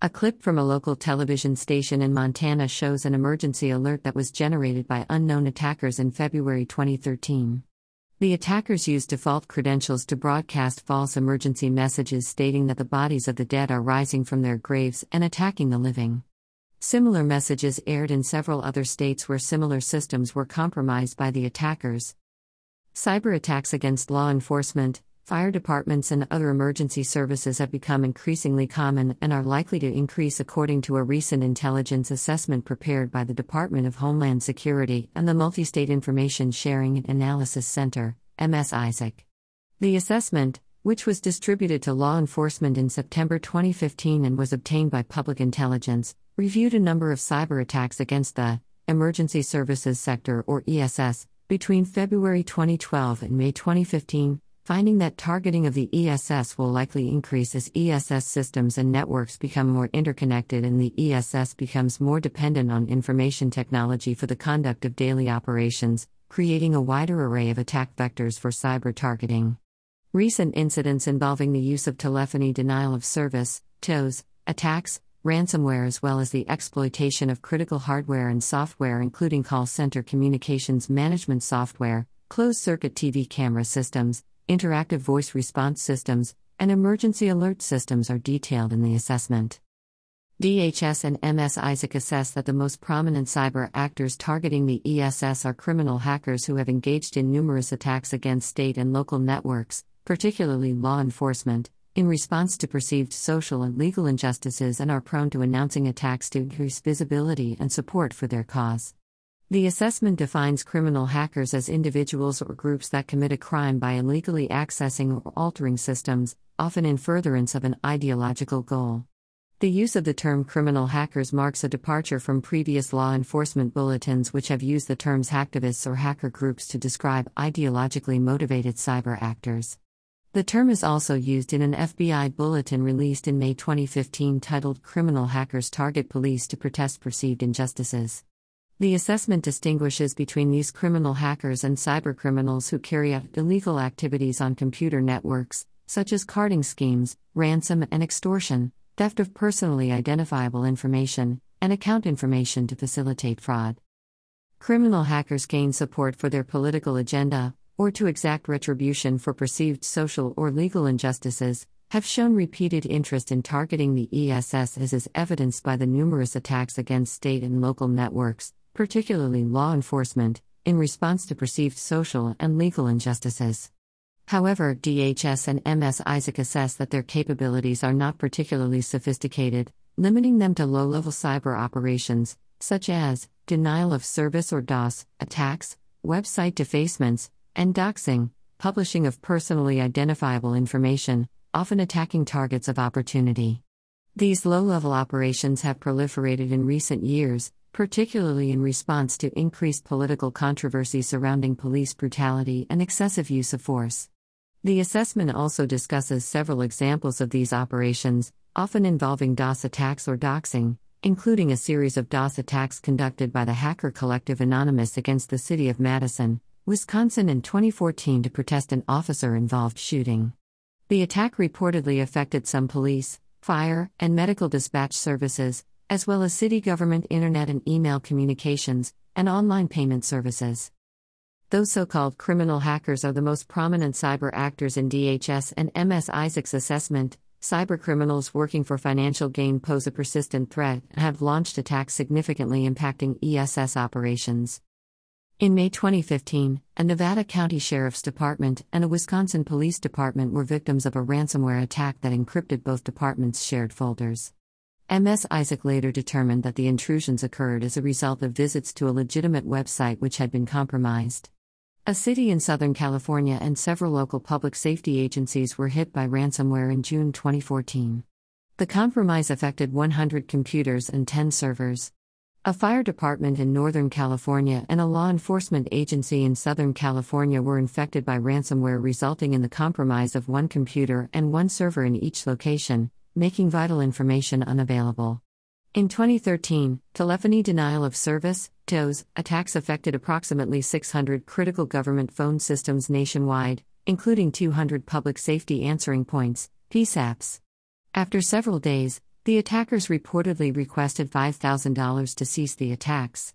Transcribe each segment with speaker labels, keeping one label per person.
Speaker 1: A clip from a local television station in Montana shows an emergency alert that was generated by unknown attackers in February 2013. The attackers used default credentials to broadcast false emergency messages stating that the bodies of the dead are rising from their graves and attacking the living. Similar messages aired in several other states where similar systems were compromised by the attackers. Cyber attacks against law enforcement, Fire departments and other emergency services have become increasingly common and are likely to increase according to a recent intelligence assessment prepared by the Department of Homeland Security and the Multi-State Information Sharing and Analysis Center, MS ISAC. The assessment, which was distributed to law enforcement in September 2015 and was obtained by Public Intelligence, reviewed a number of cyber attacks against the emergency services sector or ESS between February 2012 and May 2015 finding that targeting of the ESS will likely increase as ESS systems and networks become more interconnected and the ESS becomes more dependent on information technology for the conduct of daily operations, creating a wider array of attack vectors for cyber targeting. Recent incidents involving the use of telephony denial of service, TDOS, attacks, ransomware, as well as the exploitation of critical hardware and software, including call center communications management software, closed circuit TV camera systems, interactive voice response systems, and emergency alert systems are detailed in the assessment. DHS and MS ISAC assess that the most prominent cyber actors targeting the ESS are criminal hackers who have engaged in numerous attacks against state and local networks, particularly law enforcement, in response to perceived social and legal injustices and are prone to announcing attacks to increase visibility and support for their cause. The assessment defines criminal hackers as individuals or groups that commit a crime by illegally accessing or altering systems, often in furtherance of an ideological goal. The use of the term criminal hackers marks a departure from previous law enforcement bulletins which have used the terms hacktivists or hacker groups to describe ideologically motivated cyber actors. The term is also used in an FBI bulletin released in May 2015 titled Criminal Hackers Target Police to Protest Perceived Injustices. The assessment distinguishes between these criminal hackers and cybercriminals who carry out illegal activities on computer networks, such as carding schemes, ransom and extortion, theft of personally identifiable information, and account information to facilitate fraud. Criminal hackers gain support for their political agenda, or to exact retribution for perceived social or legal injustices, have shown repeated interest in targeting the ESS as is evidenced by the numerous attacks against state and local networks, particularly law enforcement, in response to perceived social and legal injustices. However, DHS and MS ISAC assess that their capabilities are not particularly sophisticated, limiting them to low level cyber operations, such as denial of service or DOS, attacks, website defacements, and doxing, publishing of personally identifiable information, often attacking targets of opportunity. These low level operations have proliferated in recent years, particularly in response to increased political controversy surrounding police brutality and excessive use of force. The assessment also discusses several examples of these operations, often involving DOS attacks or doxing, including a series of DOS attacks conducted by the hacker collective Anonymous against the city of Madison, Wisconsin in 2014 to protest an officer involved shooting. The attack reportedly affected some police, fire, and medical dispatch services, as well as city government internet and email communications, and online payment services. Those so called criminal hackers are the most prominent cyber actors in DHS and MS ISAC's assessment. Cybercriminals working for financial gain pose a persistent threat and have launched attacks significantly impacting ESS operations. In May 2015, a Nevada County Sheriff's Department and a Wisconsin Police Department were victims of a ransomware attack that encrypted both departments' shared folders. MS ISAC later determined that the intrusions occurred as a result of visits to a legitimate website which had been compromised. A city in Southern California and several local public safety agencies were hit by ransomware in June 2014. The compromise affected 100 computers and 10 servers. A fire department in Northern California and a law enforcement agency in Southern California were infected by ransomware, resulting in the compromise of one computer and one server in each location, making vital information unavailable. In 2013, telephony denial of service attacks affected approximately 600 critical government phone systems nationwide, including 200 public safety answering points (PSAPs). After several days, The attackers reportedly requested $5,000 to cease the attacks.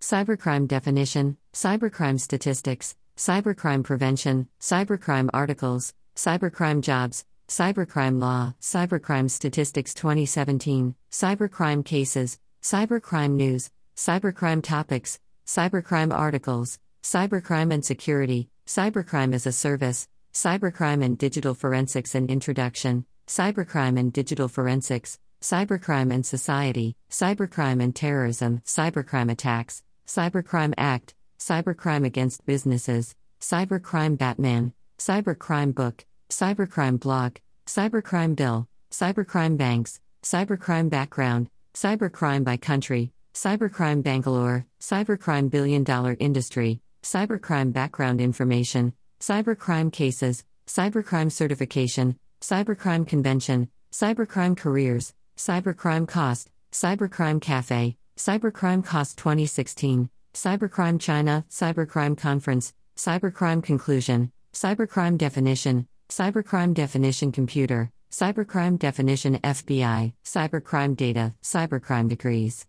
Speaker 1: Cybercrime definition, cybercrime statistics, cybercrime prevention, cybercrime articles, cybercrime jobs, cybercrime law, cybercrime statistics 2017, cybercrime cases, cybercrime news, cybercrime topics, cybercrime articles, cybercrime and security, cybercrime as a service, cybercrime and digital forensics and introduction, cybercrime and digital forensics, cybercrime and society, cybercrime and terrorism, cybercrime attacks, Cybercrime Act, Cybercrime Against Businesses, Cybercrime Batman, Cybercrime Book, Cybercrime Blog, Cybercrime Bill, Cybercrime Banks, Cybercrime Background, Cybercrime by Country, Cybercrime Bangalore, Cybercrime Billion Dollar Industry, Cybercrime Background Information, Cybercrime Cases, Cybercrime Certification, Cybercrime Convention, Cybercrime Careers, Cybercrime Cost, Cybercrime Cafe, Cybercrime Cost 2016, Cybercrime China, Cybercrime Conference, Cybercrime Conclusion, Cybercrime Definition, Cybercrime Definition Computer, Cybercrime Definition FBI, Cybercrime Data, Cybercrime Degrees.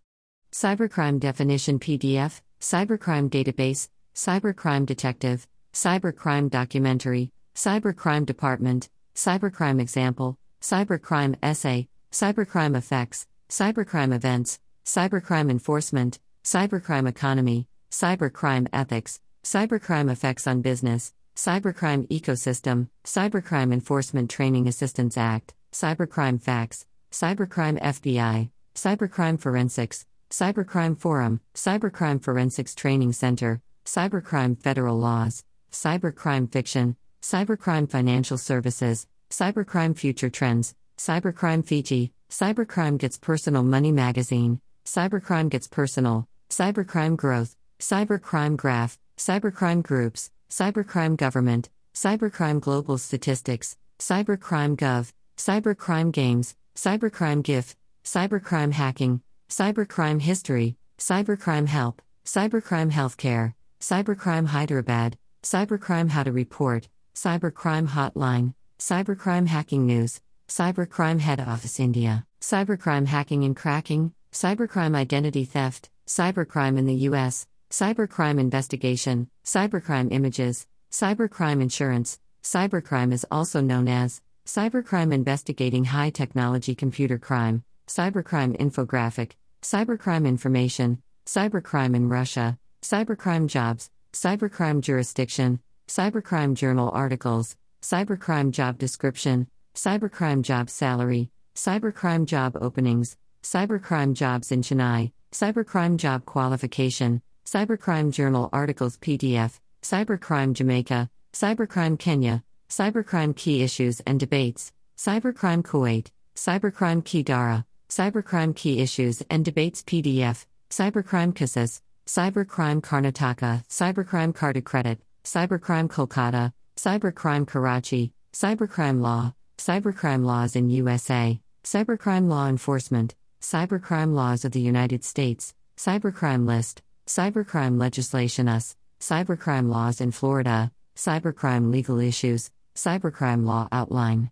Speaker 1: Cybercrime Definition PDF, Cybercrime Database, Cybercrime Detective, Cybercrime Documentary, Cybercrime Department, Cybercrime Example, Cybercrime Essay, Cybercrime Effects, Cybercrime Events, Cybercrime Enforcement, Cybercrime Economy, Cybercrime Ethics, Cybercrime Effects on Business, Cybercrime Ecosystem, Cybercrime Enforcement Training Assistance Act, Cybercrime Facts, Cybercrime FBI, Cybercrime Forensics, Cybercrime Forum, Cybercrime Forensics Training Center, Cybercrime Federal Laws, Cybercrime Fiction, Cybercrime Financial Services, Cybercrime Future Trends, Cybercrime Fiji, Cybercrime Gets Personal Money Magazine, Cybercrime Gets Personal, Cybercrime Growth, Cybercrime Graph, Cybercrime Groups, Cybercrime Government, Cybercrime Global Statistics, Cybercrime Gov, Cybercrime Games, Cybercrime GIF, Cybercrime Hacking, Cybercrime History, Cybercrime Help, Cybercrime Healthcare, Cybercrime Hyderabad, Cybercrime How to Report, Cybercrime Hotline, Cybercrime Hacking News, Cybercrime Head Office India, Cybercrime Hacking and Cracking, Cybercrime Identity Theft, Cybercrime in the U.S., Cybercrime Investigation, Cybercrime Images, Cybercrime Insurance. Cybercrime is also known as Cybercrime Investigating High Technology Computer Crime, Cybercrime Infographic, Cybercrime Information, Cybercrime in Russia, Cybercrime Jobs, Cybercrime Jurisdiction, Cybercrime Journal Articles, Cybercrime Job Description, Cybercrime Job Salary, Cybercrime Job Openings, Cybercrime Jobs in Chennai, Cybercrime Job Qualification, Cybercrime Journal Articles PDF, Cybercrime Jamaica, Cybercrime Kenya, Cybercrime Key Issues and Debates, Cybercrime Kuwait, Cybercrime Key Dara, Cybercrime Key Issues and Debates PDF, Cybercrime Kasas, Cybercrime Karnataka, Cybercrime Card Credit, Cybercrime Kolkata, Cybercrime Karachi, Cybercrime Law, Cybercrime Laws in USA, Cybercrime Law Enforcement, Cybercrime Laws of the United States, Cybercrime List, Cybercrime Legislation US, Cybercrime Laws in Florida, Cybercrime Legal Issues, Cybercrime Law Outline,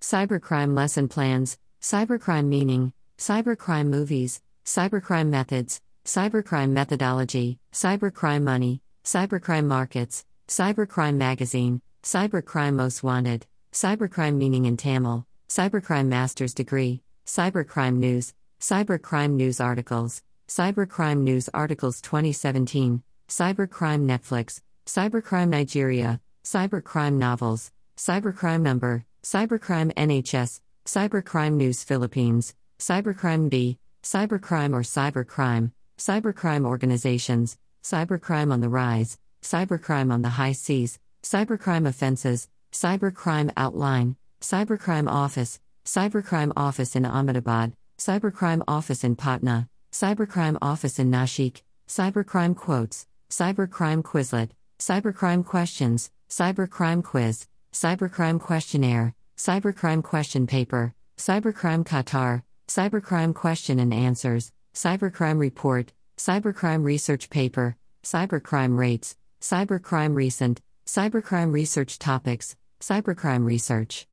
Speaker 1: Cybercrime Lesson Plans, Cybercrime Meaning, Cybercrime Movies, Cybercrime Methods, Cybercrime Methodology, Cybercrime Money, Cybercrime Markets, Cybercrime Magazine, Cybercrime Most Wanted, Cybercrime Meaning in Tamil, Cybercrime Master's Degree, Cybercrime News, Cybercrime News Articles, Cybercrime News Articles 2017, Cybercrime Netflix, Cybercrime Nigeria, Cybercrime Novels, Cybercrime Number, Cybercrime NHS, Cybercrime News Philippines, Cybercrime B, Cybercrime or Cybercrime, Cybercrime Organizations, Cybercrime on the Rise, Cybercrime on the High Seas, Cybercrime Offenses, Cybercrime Outline, Cybercrime Office, Cybercrime Office in Ahmedabad, Cybercrime Office in Patna, Cybercrime Office in Nashik, Cybercrime Quotes, Cybercrime Quizlet, Cybercrime Questions, Cybercrime Quiz, Cybercrime Questionnaire, Cybercrime Question Paper, Cybercrime Qatar, Cybercrime Question and Answers, Cybercrime Report, Cybercrime Research Paper, Cybercrime Rates, Cybercrime Recent, Cybercrime Research Topics, Cybercrime Research.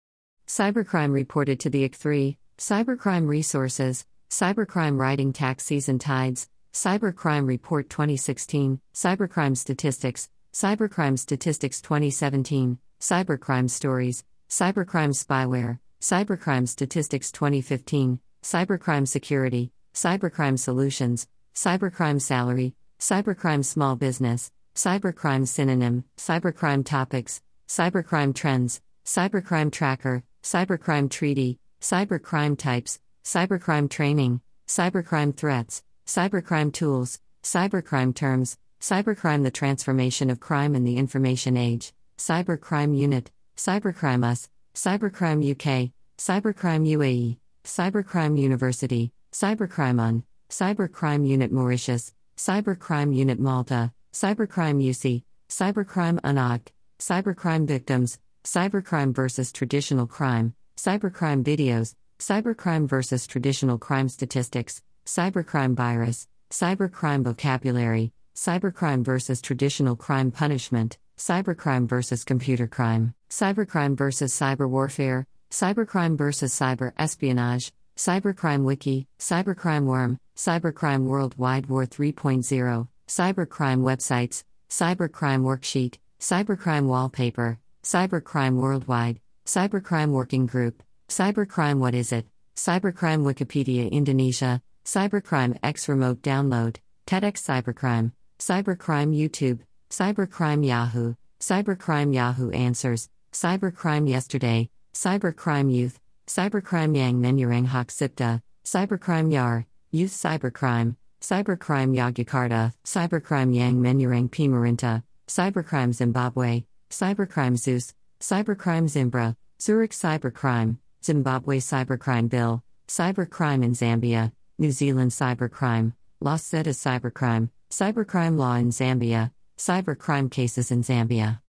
Speaker 1: Cybercrime reported to the IC3, Cybercrime Resources, Cybercrime Riding Tax Season Tides, Cybercrime Report 2016, Cybercrime Statistics, Cybercrime Statistics 2017, Cybercrime Stories, Cybercrime Spyware, Cybercrime Statistics 2015, Cybercrime Security, Cybercrime Solutions, Cybercrime Salary, Cybercrime Small Business, Cybercrime Synonym, Cybercrime Topics, Cybercrime Trends, Cybercrime Tracker, Cybercrime Treaty, Cybercrime Types, Cybercrime Training, Cybercrime Threats, Cybercrime Tools, Cybercrime Terms, Cybercrime The Transformation of Crime in the Information Age, Cybercrime Unit, Cybercrime US, Cybercrime UK, Cybercrime UAE, Cybercrime University, Cybercrime on, Cybercrime Unit Mauritius, Cybercrime Unit Malta, Cybercrime UC, Cybercrime UNOG, Cybercrime Victims, Cybercrime versus Traditional Crime, Cybercrime Videos, Cybercrime versus Traditional Crime Statistics, Cybercrime Virus, Cybercrime Vocabulary, Cybercrime versus Traditional Crime Punishment, Cybercrime versus Computer Crime, Cybercrime versus Cyber Warfare, Cybercrime versus Cyber Espionage, Cybercrime Wiki, Cybercrime Worm, Cybercrime Worldwide War 3.0, Cybercrime Websites, Cybercrime Worksheet, Cybercrime Wallpaper, Cybercrime Worldwide, Cybercrime Working Group, Cybercrime What Is It? Cybercrime Wikipedia Indonesia, Cybercrime X Remote Download, TEDx Cybercrime, Cybercrime YouTube, Cybercrime Yahoo, Cybercrime Yahoo Answers, Cybercrime Yesterday, Cybercrime Youth, Cybercrime Yang Menyerang Hak Cipta, Cybercrime Yar, Youth Cybercrime, Cybercrime Yogyakarta, Cybercrime Yang Menyerang Pimarinta, Cybercrime Zimbabwe, Cybercrime Zeus, Cybercrime Zimbra, Zurich Cybercrime, Zimbabwe Cybercrime Bill, Cybercrime in Zambia, New Zealand Cybercrime, Los Zetas Cybercrime, Cybercrime Law in Zambia, Cybercrime Cases in Zambia.